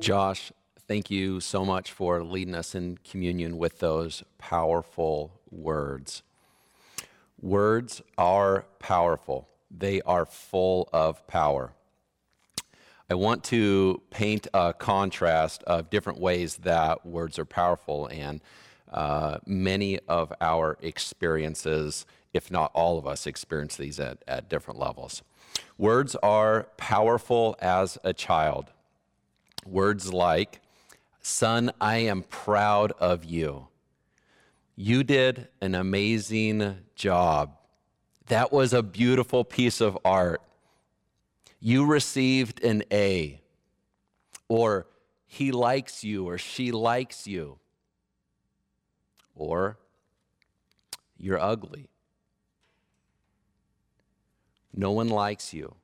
Josh, thank you so much for leading us in communion with those powerful words. Words are powerful, they are full of power. I want to paint a contrast of different ways that words are powerful, and uh, many of our experiences, if not all of us, experience these at, at different levels. Words are powerful as a child. Words like, Son, I am proud of you. You did an amazing job. That was a beautiful piece of art you received an A, or he likes you, or she likes you, or you're ugly. No one likes you,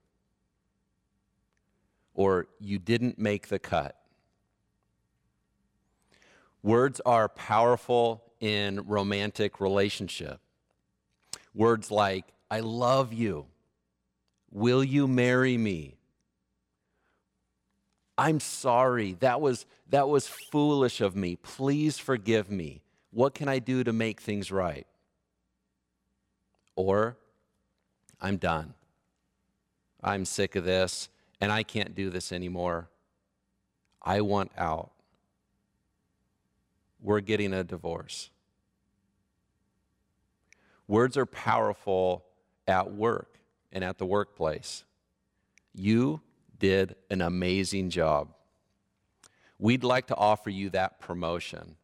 or you didn't make the cut. Words are powerful in romantic relationship. Words like, I love you Will you marry me? I'm sorry. That was, that was foolish of me. Please forgive me. What can I do to make things right? Or, I'm done. I'm sick of this and I can't do this anymore. I want out. We're getting a divorce. Words are powerful at work and at the workplace. You did an amazing job. We'd like to offer you that promotion.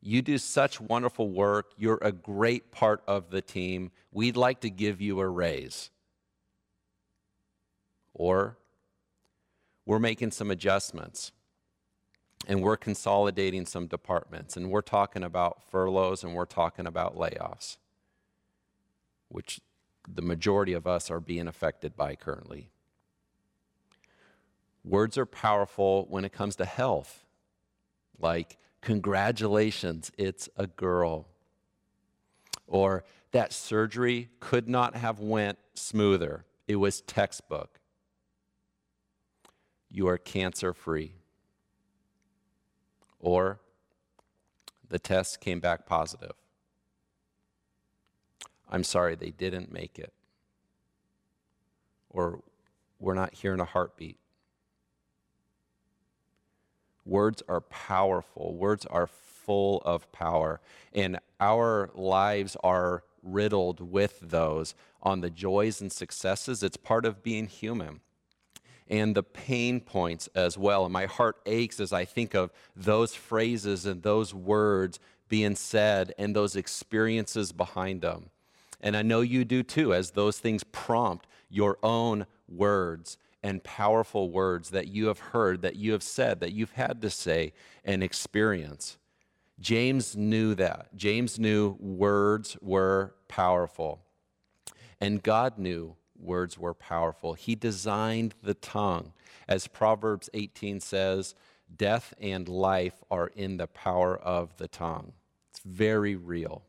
You do such wonderful work. You're a great part of the team. We'd like to give you a raise. Or we're making some adjustments and we're consolidating some departments and we're talking about furloughs and we're talking about layoffs, which the majority of us are being affected by currently. Words are powerful when it comes to health, like, congratulations, it's a girl. Or that surgery could not have went smoother. It was textbook. You are cancer free. Or the test came back positive. I'm sorry, they didn't make it. Or we're not hearing a heartbeat. Words are powerful, words are full of power, and our lives are riddled with those on the joys and successes. It's part of being human. And the pain points as well. And my heart aches as I think of those phrases and those words being said and those experiences behind them. And I know you do too, as those things prompt your own words and powerful words that you have heard, that you have said, that you've had to say and experience. James knew that. James knew words were powerful. And God knew words were powerful. He designed the tongue. As Proverbs 18 says, death and life are in the power of the tongue. It's very real.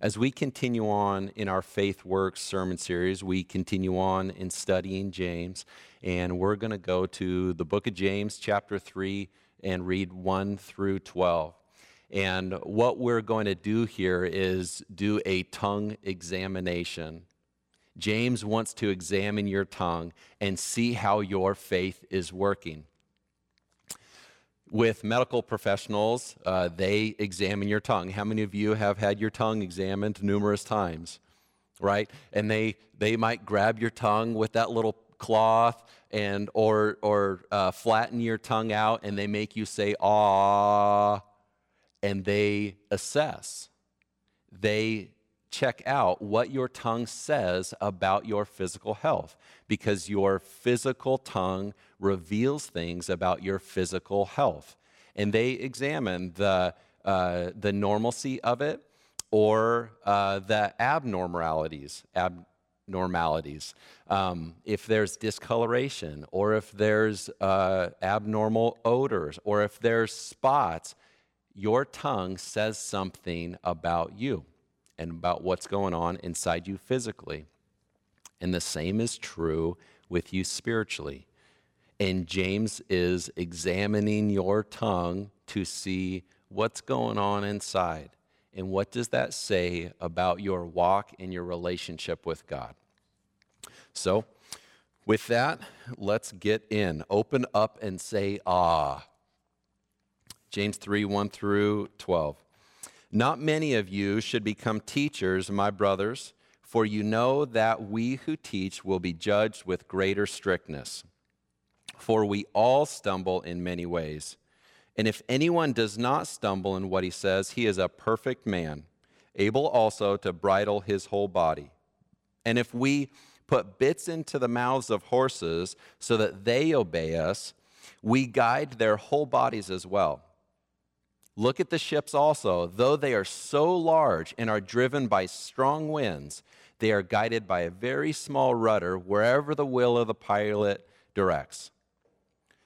As we continue on in our Faith Works sermon series, we continue on in studying James, and we're going to go to the book of James, chapter 3, and read 1 through 12. And what we're going to do here is do a tongue examination. James wants to examine your tongue and see how your faith is working with medical professionals, uh, they examine your tongue. How many of you have had your tongue examined numerous times? Right? And they, they might grab your tongue with that little cloth and or or uh, flatten your tongue out and they make you say ah and they assess they check out what your tongue says about your physical health because your physical tongue reveals things about your physical health. And they examine the, uh, the normalcy of it or uh, the abnormalities. Abnormalities. Um, if there's discoloration, or if there's uh, abnormal odors, or if there's spots, your tongue says something about you and about what's going on inside you physically. And the same is true with you spiritually. And James is examining your tongue to see what's going on inside. And what does that say about your walk and your relationship with God? So, with that, let's get in. Open up and say, Ah. James 3 1 through 12. Not many of you should become teachers, my brothers, for you know that we who teach will be judged with greater strictness. For we all stumble in many ways. And if anyone does not stumble in what he says, he is a perfect man, able also to bridle his whole body. And if we put bits into the mouths of horses so that they obey us, we guide their whole bodies as well. Look at the ships also. Though they are so large and are driven by strong winds, they are guided by a very small rudder wherever the will of the pilot directs.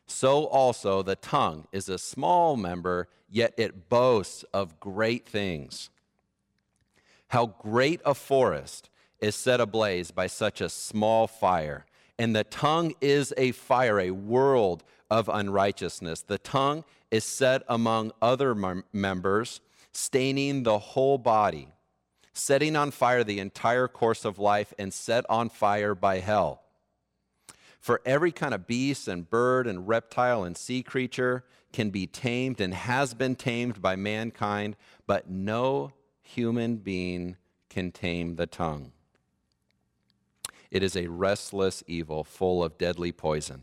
So also the tongue is a small member, yet it boasts of great things. How great a forest is set ablaze by such a small fire. And the tongue is a fire, a world of unrighteousness. The tongue is set among other mem- members, staining the whole body, setting on fire the entire course of life, and set on fire by hell. For every kind of beast and bird and reptile and sea creature can be tamed and has been tamed by mankind, but no human being can tame the tongue. It is a restless evil full of deadly poison.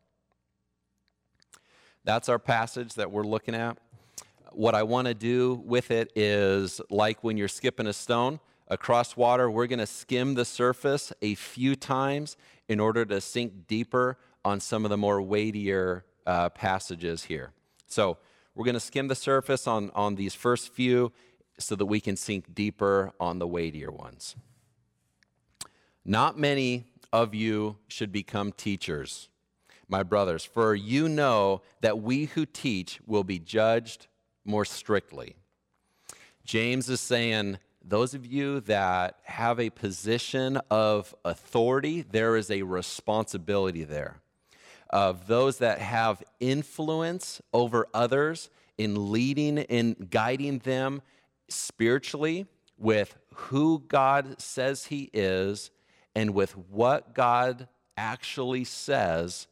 That's our passage that we're looking at. What I want to do with it is like when you're skipping a stone across water, we're going to skim the surface a few times in order to sink deeper on some of the more weightier uh, passages here. So we're going to skim the surface on, on these first few so that we can sink deeper on the weightier ones. Not many of you should become teachers, my brothers, for you know that we who teach will be judged more strictly. James is saying, those of you that have a position of authority, there is a responsibility there of those that have influence over others in leading and guiding them spiritually with who God says He is and with what God actually says,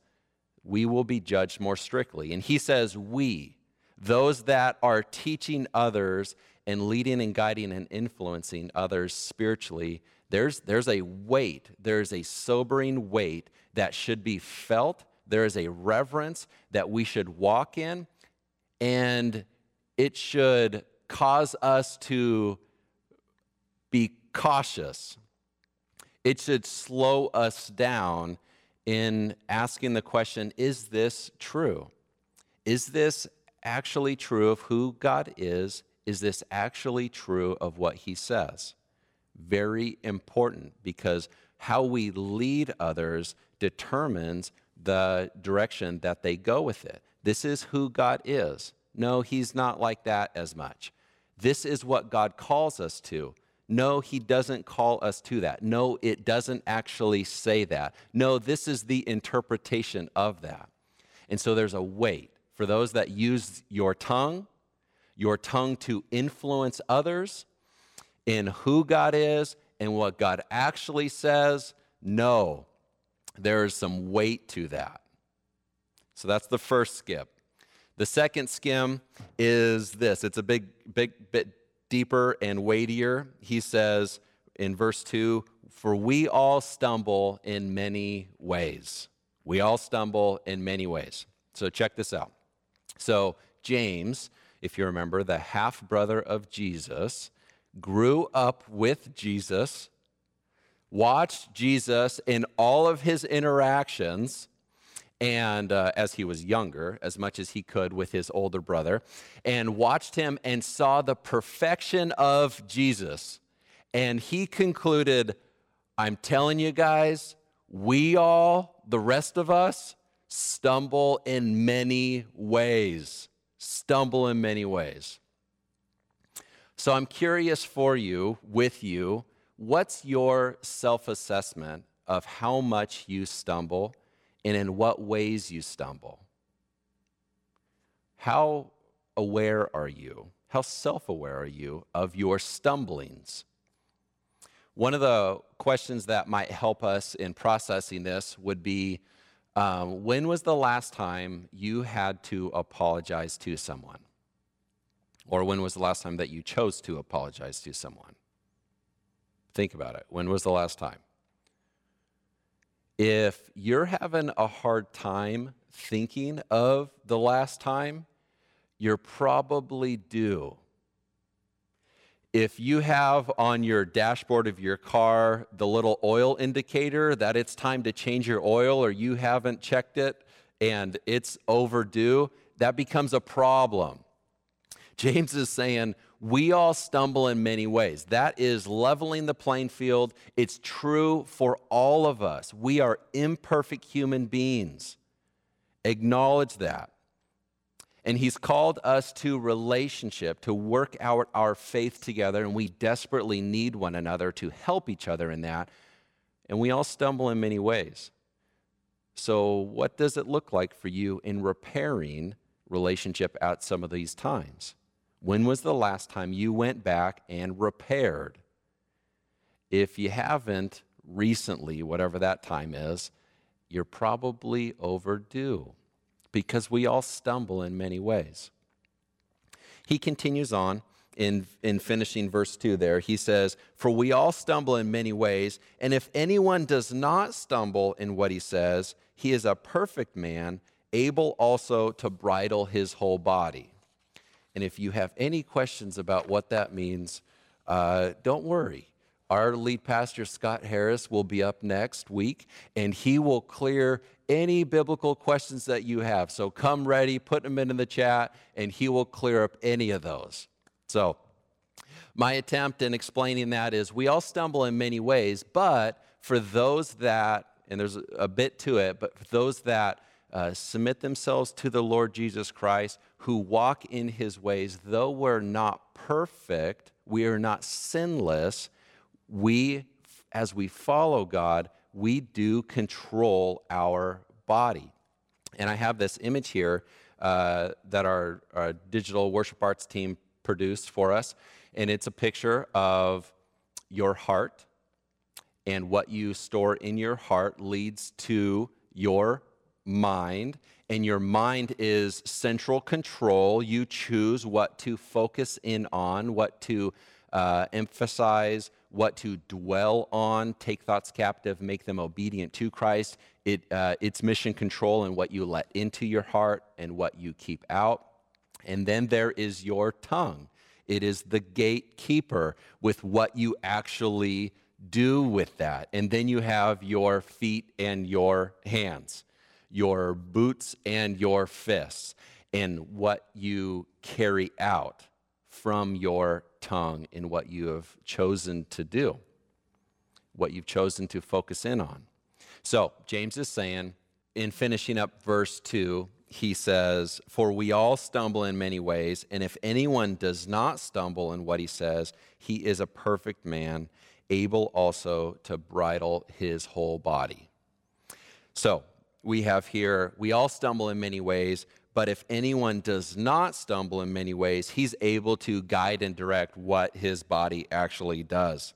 we will be judged more strictly. And He says, We, those that are teaching others and leading and guiding and influencing others spiritually, there's, there's a weight, there's a sobering weight that should be felt there is a reverence that we should walk in, and it should cause us to be cautious. It should slow us down in asking the question is this true? Is this actually true of who God is? Is this actually true of what He says? Very important because how we lead others determines the direction that they go with it. This is who God is. No, He's not like that as much. This is what God calls us to. No, He doesn't call us to that. No, it doesn't actually say that. No, this is the interpretation of that. And so there's a weight for those that use your tongue, your tongue to influence others in who God is and what God actually says. No, there's some weight to that. So that's the first skip. The second skim is this it's a big, big bit deeper and weightier. He says in verse 2 For we all stumble in many ways. We all stumble in many ways. So check this out. So, James, if you remember, the half brother of Jesus, grew up with Jesus watched Jesus in all of his interactions and uh, as he was younger, as much as he could with his older brother, and watched him and saw the perfection of Jesus. And he concluded, I'm telling you guys, we all, the rest of us, stumble in many ways. Stumble in many ways. So I'm curious for you, with you, what's your self assessment of how much you stumble and in what ways you stumble? How aware are you? How self aware are you of your stumblings? One of the questions that might help us in processing this would be um, when was the last time you had to apologize to someone? Or when was the last time that you chose to apologize to someone? Think about it. When was the last time? If you're having a hard time thinking of the last time, you're probably due. If you have on your dashboard of your car the little oil indicator that it's time to change your oil or you haven't checked it and it's overdue, that becomes a problem. James is saying, we all stumble in many ways. That is leveling the playing field. It's true for all of us. We are imperfect human beings. Acknowledge that. And he's called us to relationship, to work out our faith together, and we desperately need one another to help each other in that. And we all stumble in many ways. So, what does it look like for you in repairing relationship at some of these times? When was the last time you went back and repaired? If you haven't recently, whatever that time is, you're probably overdue because we all stumble in many ways. He continues on in, in finishing verse 2 there. He says, For we all stumble in many ways, and if anyone does not stumble in what he says, he is a perfect man, able also to bridle his whole body. And if you have any questions about what that means, uh, don't worry. Our lead pastor, Scott Harris, will be up next week, and he will clear any biblical questions that you have. So come ready, put them in the chat, and he will clear up any of those. So, my attempt in explaining that is we all stumble in many ways, but for those that, and there's a bit to it, but for those that uh, submit themselves to the Lord Jesus Christ, who walk in his ways, though we're not perfect, we are not sinless, we, as we follow God, we do control our body. And I have this image here uh, that our, our digital worship arts team produced for us, and it's a picture of your heart. And what you store in your heart leads to your mind, and your mind is central control. You choose what to focus in on, what to uh, emphasize, what to dwell on, take thoughts captive, make them obedient to Christ. It, uh, it's mission control and what you let into your heart and what you keep out. And then there is your tongue. It is the gatekeeper with what you actually do with that. And then you have your feet and your hands your boots and your fists and what you carry out from your tongue in what you have chosen to do, what you've chosen to focus in on. So, James is saying in finishing up verse 2, he says, For we all stumble in many ways, and if anyone does not stumble in what he says, he is a perfect man, able also to bridle his whole body. So, we have here, we all stumble in many ways, but if anyone does not stumble in many ways, he's able to guide and direct what his body actually does.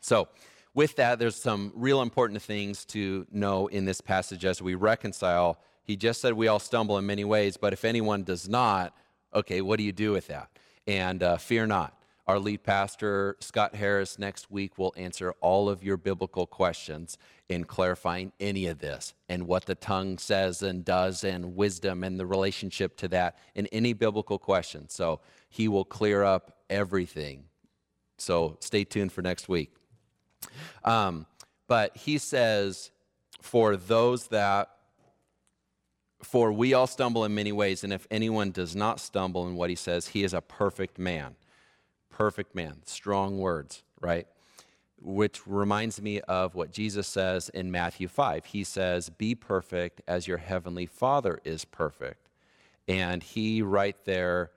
So, with that, there's some real important things to know in this passage as we reconcile. He just said we all stumble in many ways, but if anyone does not, okay, what do you do with that? And uh, fear not. Our lead pastor, Scott Harris, next week will answer all of your biblical questions in clarifying any of this and what the tongue says and does and wisdom and the relationship to that in any biblical question. So he will clear up everything. So stay tuned for next week. Um, but he says, for those that For we all stumble in many ways, and if anyone does not stumble in what he says, he is a perfect man. Perfect man. Strong words, right? Which reminds me of what Jesus says in Matthew 5. He says, Be perfect as your heavenly Father is perfect. And he, right there,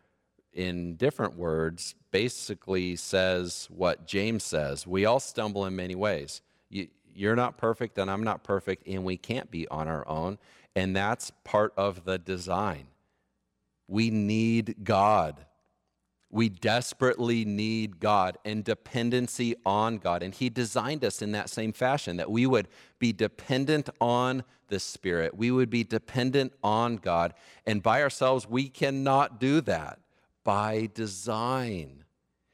in different words, basically says what James says. We all stumble in many ways. You, you're not perfect, and I'm not perfect, and we can't be on our own. And that's part of the design. We need God. We desperately need God and dependency on God. And He designed us in that same fashion that we would be dependent on the Spirit. We would be dependent on God. And by ourselves, we cannot do that by design.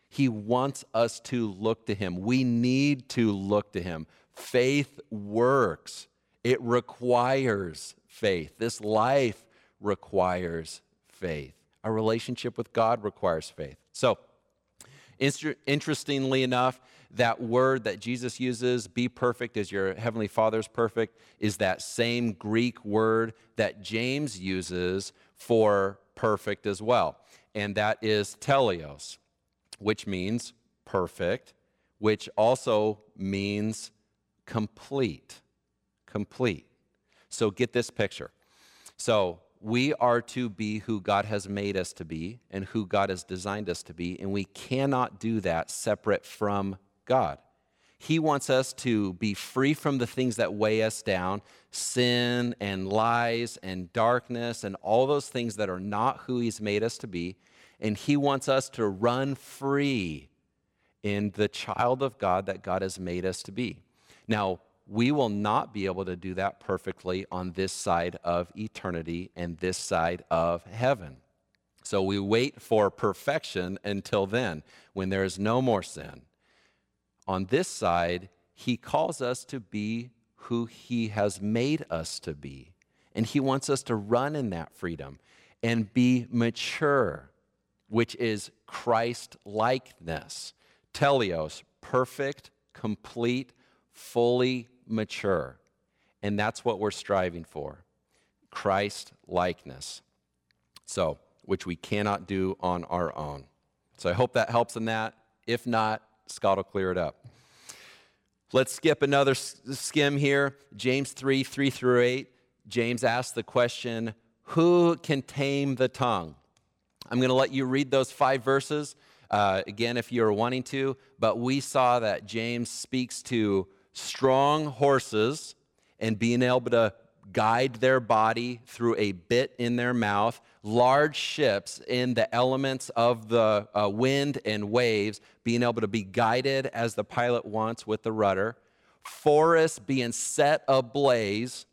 He wants us to look to Him. We need to look to Him. Faith works, it requires faith. This life requires faith. Our relationship with God requires faith. So, interestingly enough, that word that Jesus uses, be perfect as your heavenly Father is perfect, is that same Greek word that James uses for perfect as well. And that is teleos, which means perfect, which also means complete. Complete. So get this picture. So we are to be who God has made us to be and who God has designed us to be, and we cannot do that separate from God. He wants us to be free from the things that weigh us down sin and lies and darkness and all those things that are not who He's made us to be. And He wants us to run free in the child of God that God has made us to be. Now, we will not be able to do that perfectly on this side of eternity and this side of heaven. So we wait for perfection until then, when there is no more sin. On this side, he calls us to be who he has made us to be. And he wants us to run in that freedom and be mature, which is Christ likeness. Teleos, perfect, complete, fully mature. And that's what we're striving for Christ likeness. So, which we cannot do on our own. So I hope that helps in that. If not, Scott will clear it up. Let's skip another skim here. James 3 3 through 8. James asks the question Who can tame the tongue? I'm going to let you read those five verses uh, again if you're wanting to, but we saw that James speaks to strong horses and being able to guide their body through a bit in their mouth, large ships in the elements of the uh, wind and waves, being able to be guided as the pilot wants with the rudder, forests being set ablaze,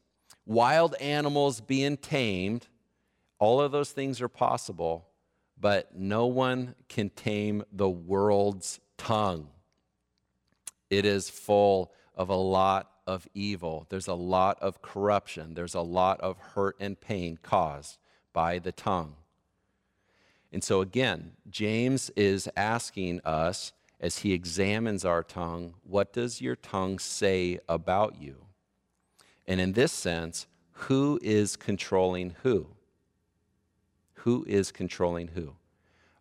wild animals being tamed. All of those things are possible, but no one can tame the world's tongue. It is full of a lot of evil. There's a lot of corruption. There's a lot of hurt and pain caused by the tongue. And so, again, James is asking us as he examines our tongue, what does your tongue say about you? And in this sense, who is controlling who? Who is controlling who?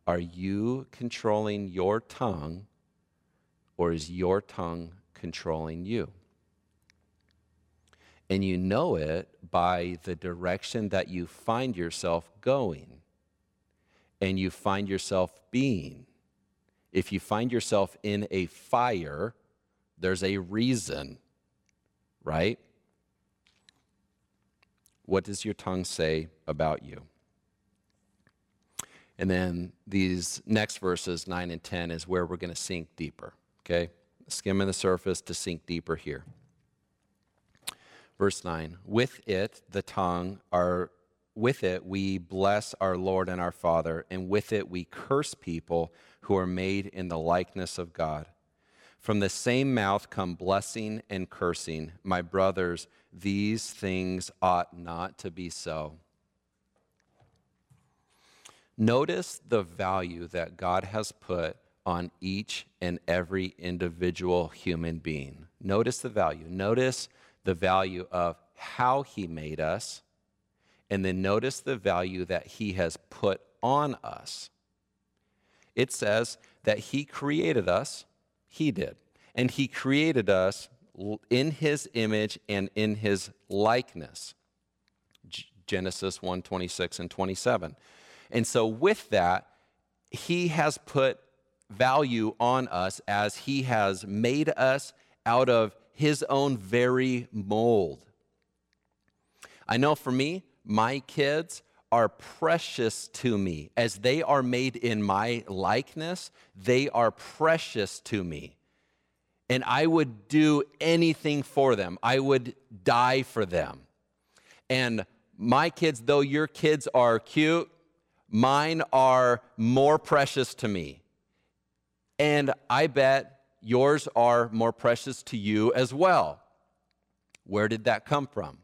Are you controlling your tongue, or is your tongue controlling you? And you know it by the direction that you find yourself going and you find yourself being. If you find yourself in a fire, there's a reason, right? What does your tongue say about you? And then these next verses, 9 and 10, is where we're going to sink deeper, okay? Skimming the surface to sink deeper here. Verse 9, with it, the tongue, our, with it we bless our Lord and our Father, and with it we curse people who are made in the likeness of God. From the same mouth come blessing and cursing. My brothers, these things ought not to be so. Notice the value that God has put on each and every individual human being. Notice the value. Notice the value of how he made us And then notice the value that he has put on us. It says that he created us, he did, and he created us in his image and in his likeness. Genesis 1 26 and 27. And so, with that, he has put value on us as he has made us out of his own very mold. I know for me, my kids are precious to me. As they are made in my likeness, they are precious to me. And I would do anything for them, I would die for them. And my kids, though your kids are cute, mine are more precious to me. And I bet yours are more precious to you as well. Where did that come from?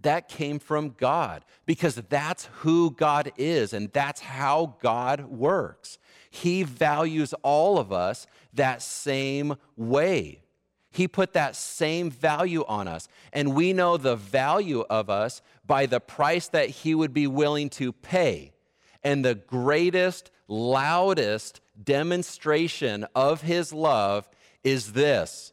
That came from God because that's who God is and that's how God works. He values all of us that same way. He put that same value on us. And we know the value of us by the price that He would be willing to pay. And the greatest, loudest demonstration of His love is this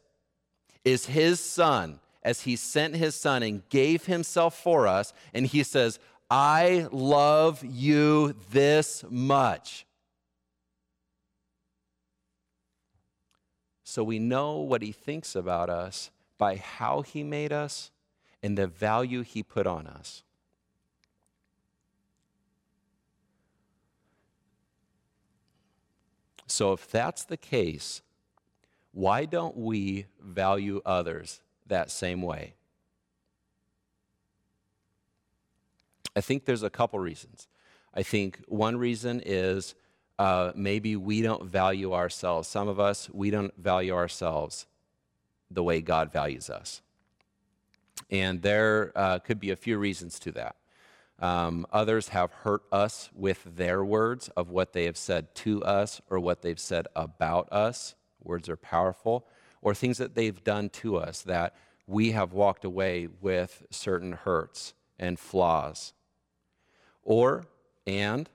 is His Son, as He sent His Son and gave Himself for us. And He says, I love you this much. So we know what he thinks about us by how he made us and the value he put on us. So, if that's the case, why don't we value others that same way? I think there's a couple reasons. I think one reason is uh, maybe we don't value ourselves. Some of us, we don't value ourselves the way God values us. And there uh, could be a few reasons to that. Um, others have hurt us with their words of what they have said to us or what they've said about us. Words are powerful. Or things that they've done to us that we have walked away with certain hurts and flaws. Or, and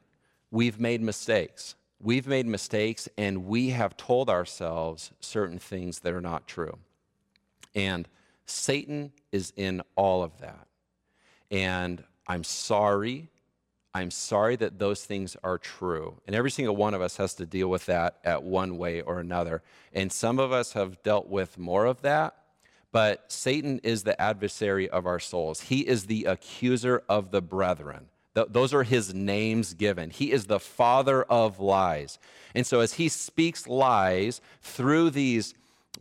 we've made mistakes. We've made mistakes and we have told ourselves certain things that are not true. And Satan is in all of that. And I'm sorry. I'm sorry that those things are true. And every single one of us has to deal with that at one way or another. And some of us have dealt with more of that, but Satan is the adversary of our souls. He is the accuser of the brethren. Th- those are his names given. He is the father of lies. And so, as he speaks lies through these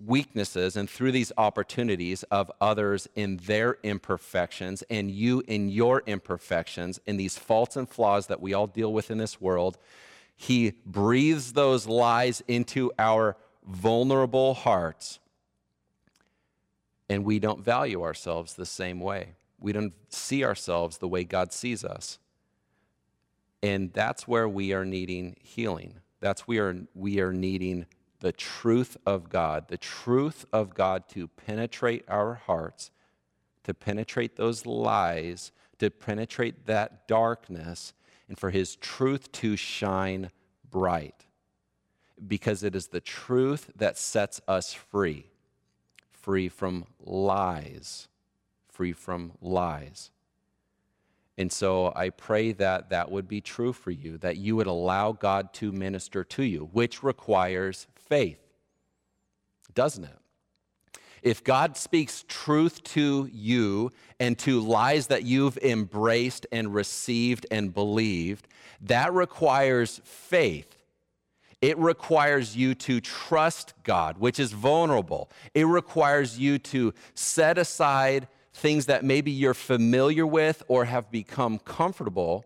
weaknesses and through these opportunities of others in their imperfections and you in your imperfections, in these faults and flaws that we all deal with in this world, he breathes those lies into our vulnerable hearts. And we don't value ourselves the same way. We don't see ourselves the way God sees us. And that's where we are needing healing. That's where we are needing the truth of God, the truth of God to penetrate our hearts, to penetrate those lies, to penetrate that darkness, and for His truth to shine bright. Because it is the truth that sets us free free from lies, free from lies. And so I pray that that would be true for you, that you would allow God to minister to you, which requires faith, doesn't it? If God speaks truth to you and to lies that you've embraced and received and believed, that requires faith. It requires you to trust God, which is vulnerable. It requires you to set aside things that maybe you're familiar with or have become comfortable,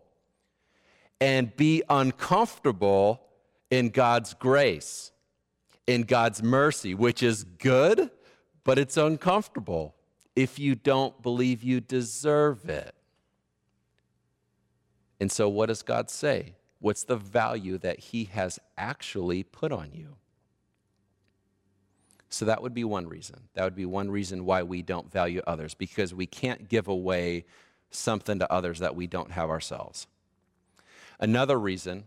and be uncomfortable in God's grace, in God's mercy, which is good, but it's uncomfortable if you don't believe you deserve it. And so, what does God say? What's the value that He has actually put on you? So that would be one reason. That would be one reason why we don't value others, because we can't give away something to others that we don't have ourselves. Another reason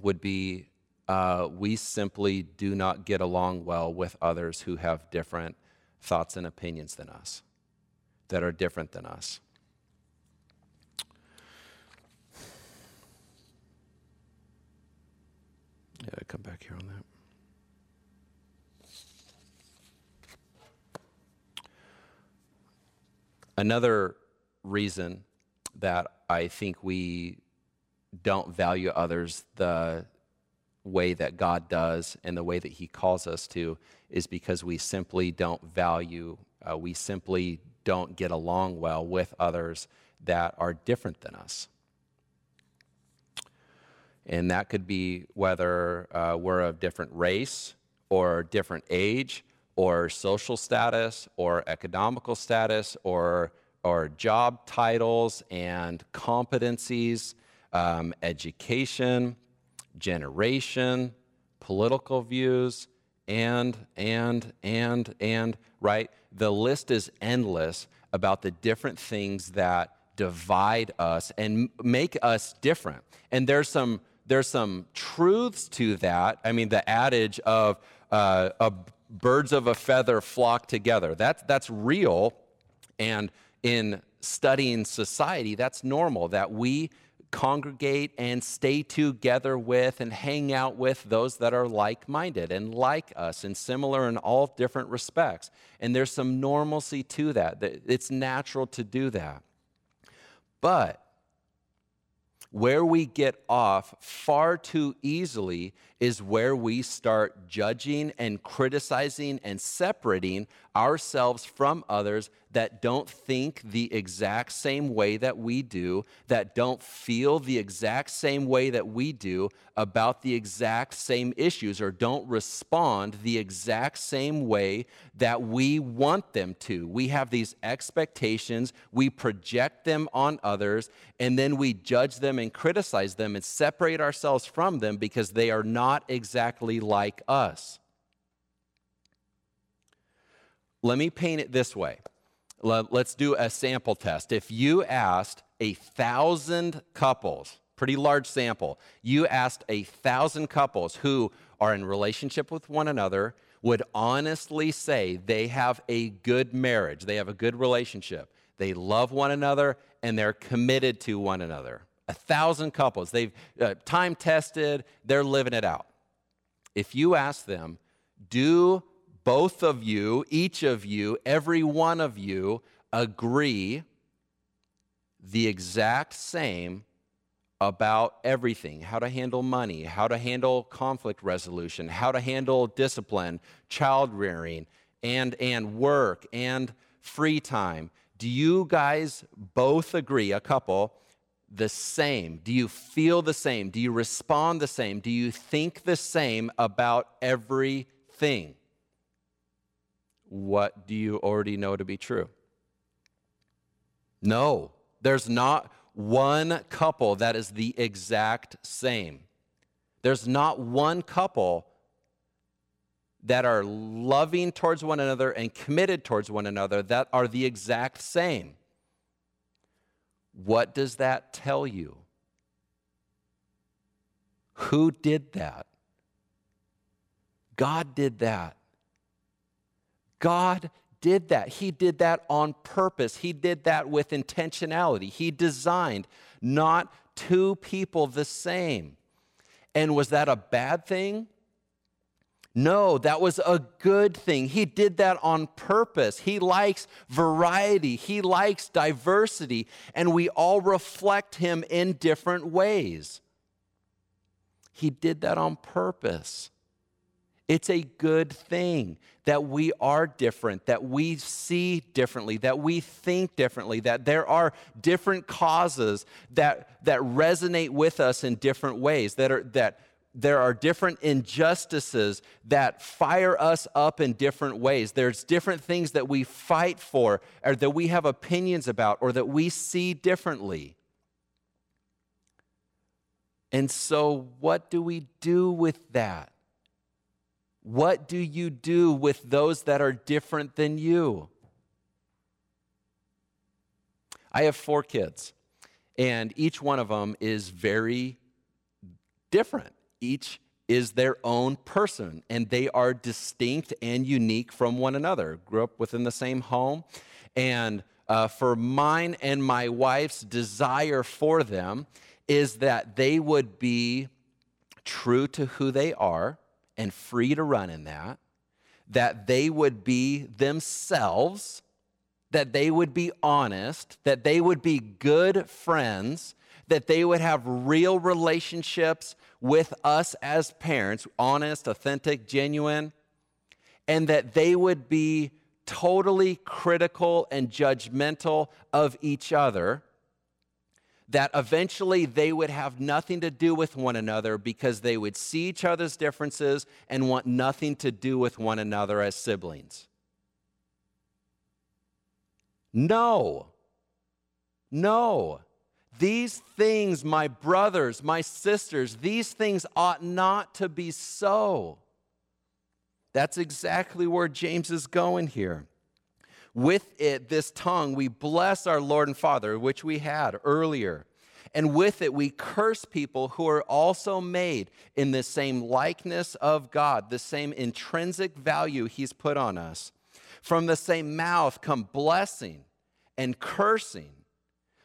would be uh, we simply do not get along well with others who have different thoughts and opinions than us, that are different than us. Yeah, come back here on that. Another reason that I think we don't value others the way that God does and the way that He calls us to is because we simply don't value, uh, we simply don't get along well with others that are different than us. And that could be whether uh, we're of different race or different age or social status or economical status or, or job titles and competencies, um, education, generation, political views, and, and, and, and, right? The list is endless about the different things that divide us and make us different. And there's some there's some truths to that. I mean, the adage of uh, birds of a feather flock together. That's that's real, and in studying society, that's normal. That we congregate and stay together with and hang out with those that are like minded and like us and similar in all different respects. And there's some normalcy to that. It's natural to do that. But where we get off far too easily is where we start judging and criticizing and separating ourselves from others that don't think the exact same way that we do, that don't feel the exact same way that we do about the exact same issues, or don't respond the exact same way that we want them to. We have these expectations, we project them on others, and then we judge them and criticize them and separate ourselves from them because they are not exactly like us. Let me paint it this way. Let's do a sample test. If you asked a thousand couples, pretty large sample, you asked a thousand couples who are in relationship with one another, would honestly say they have a good marriage, they have a good relationship, they love one another, and they're committed to one another. A thousand couples, they've uh, time tested, they're living it out. If you ask them, do both of you, each of you, every one of you agree the exact same about everything how to handle money, how to handle conflict resolution, how to handle discipline, child rearing, and, and work and free time. Do you guys both agree, a couple, the same? Do you feel the same? Do you respond the same? Do you think the same about everything? What do you already know to be true? No, there's not one couple that is the exact same. There's not one couple that are loving towards one another and committed towards one another that are the exact same. What does that tell you? Who did that? God did that. God did that. He did that on purpose. He did that with intentionality. He designed not two people the same. And was that a bad thing? No, that was a good thing. He did that on purpose. He likes variety, he likes diversity, and we all reflect him in different ways. He did that on purpose. It's a good thing that we are different, that we see differently, that we think differently, that there are different causes that, that resonate with us in different ways, that, are, that there are different injustices that fire us up in different ways. There's different things that we fight for, or that we have opinions about, or that we see differently. And so, what do we do with that? What do you do with those that are different than you? I have four kids, and each one of them is very different. Each is their own person, and they are distinct and unique from one another. Grew up within the same home, and uh, for mine and my wife's desire for them is that they would be true to who they are and free to run in that, that they would be themselves, that they would be honest, that they would be good friends, that they would have real relationships with us as parents, honest, authentic, genuine, and that they would be totally critical and judgmental of each other that eventually they would have nothing to do with one another because they would see each other's differences and want nothing to do with one another as siblings. No. No. These things, my brothers, my sisters, these things ought not to be so. That's exactly where James is going here. With it, this tongue, we bless our Lord and Father, which we had earlier. And with it, we curse people who are also made in the same likeness of God, the same intrinsic value He's put on us. From the same mouth come blessing and cursing.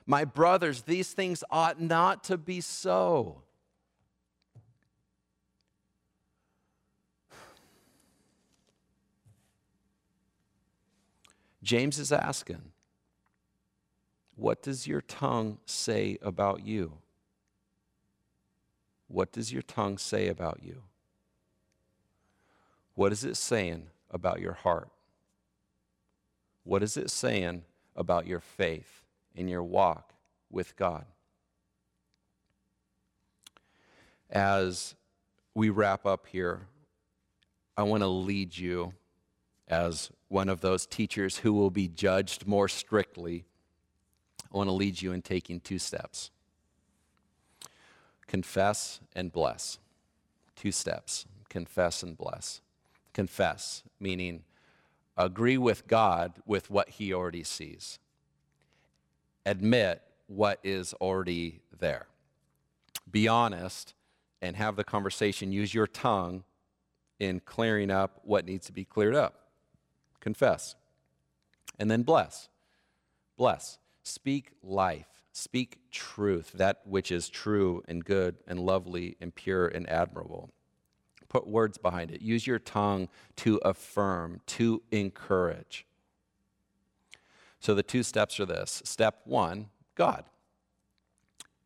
My brothers, these things ought not to be so. James is asking, What does your tongue say about you? What does your tongue say about you? What is it saying about your heart? What is it saying about your faith in your walk with God? As we wrap up here, I want to lead you as one of those teachers who will be judged more strictly, I want to lead you in taking two steps confess and bless. Two steps confess and bless. Confess, meaning agree with God with what He already sees, admit what is already there. Be honest and have the conversation. Use your tongue in clearing up what needs to be cleared up confess. And then bless. Bless. Speak life. Speak truth, that which is true and good and lovely and pure and admirable. Put words behind it. Use your tongue to affirm, to encourage. So the two steps are this step one, God.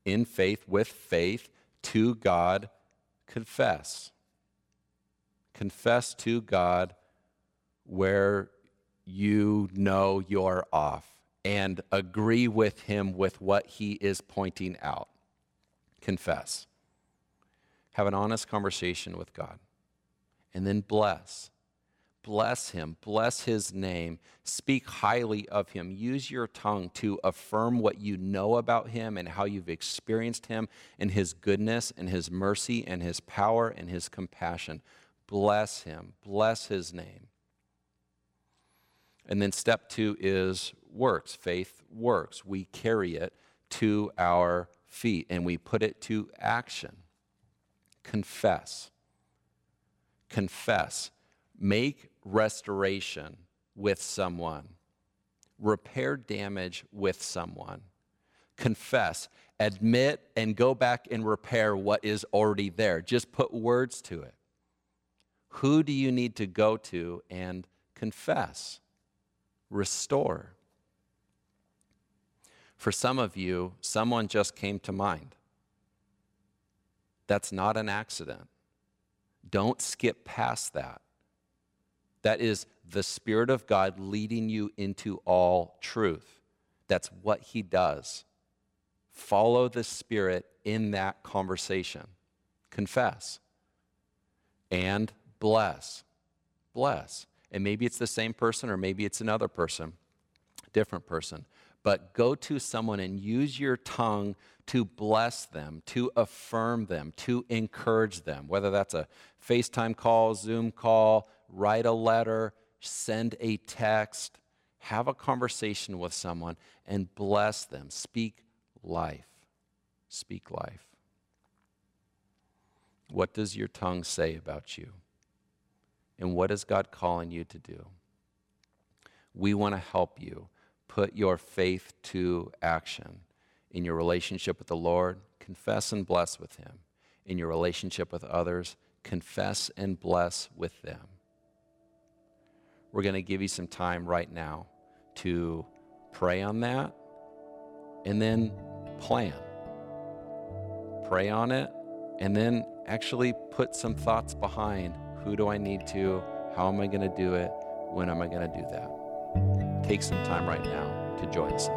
In faith, with faith, to God, confess. Confess to God where you know you're off and agree with him with what he is pointing out. Confess. Have an honest conversation with God. And then bless. Bless him. Bless his name. Speak highly of him. Use your tongue to affirm what you know about him and how you've experienced him and his goodness and his mercy and his power and his compassion. Bless him. Bless his name. And then step two is works. Faith works. We carry it to our feet and we put it to action. Confess. Confess. Make restoration with someone. Repair damage with someone. Confess. Admit and go back and repair what is already there. Just put words to it. Who do you need to go to and confess? Restore. For some of you, someone just came to mind. That's not an accident. Don't skip past that. That is the Spirit of God leading you into all truth. That's what He does. Follow the Spirit in that conversation. Confess and bless. Bless. And maybe it's the same person or maybe it's another person, different person. But go to someone and use your tongue to bless them, to affirm them, to encourage them, whether that's a FaceTime call, Zoom call, write a letter, send a text. Have a conversation with someone and bless them. Speak life. Speak life. What does your tongue say about you? And what is God calling you to do? We want to help you put your faith to action in your relationship with the Lord. Confess and bless with Him. In your relationship with others, confess and bless with them. We're going to give you some time right now to pray on that and then plan. Pray on it and then actually put some thoughts behind who do I need to, how am I going to do it, when am I going to do that. Take some time right now to join us.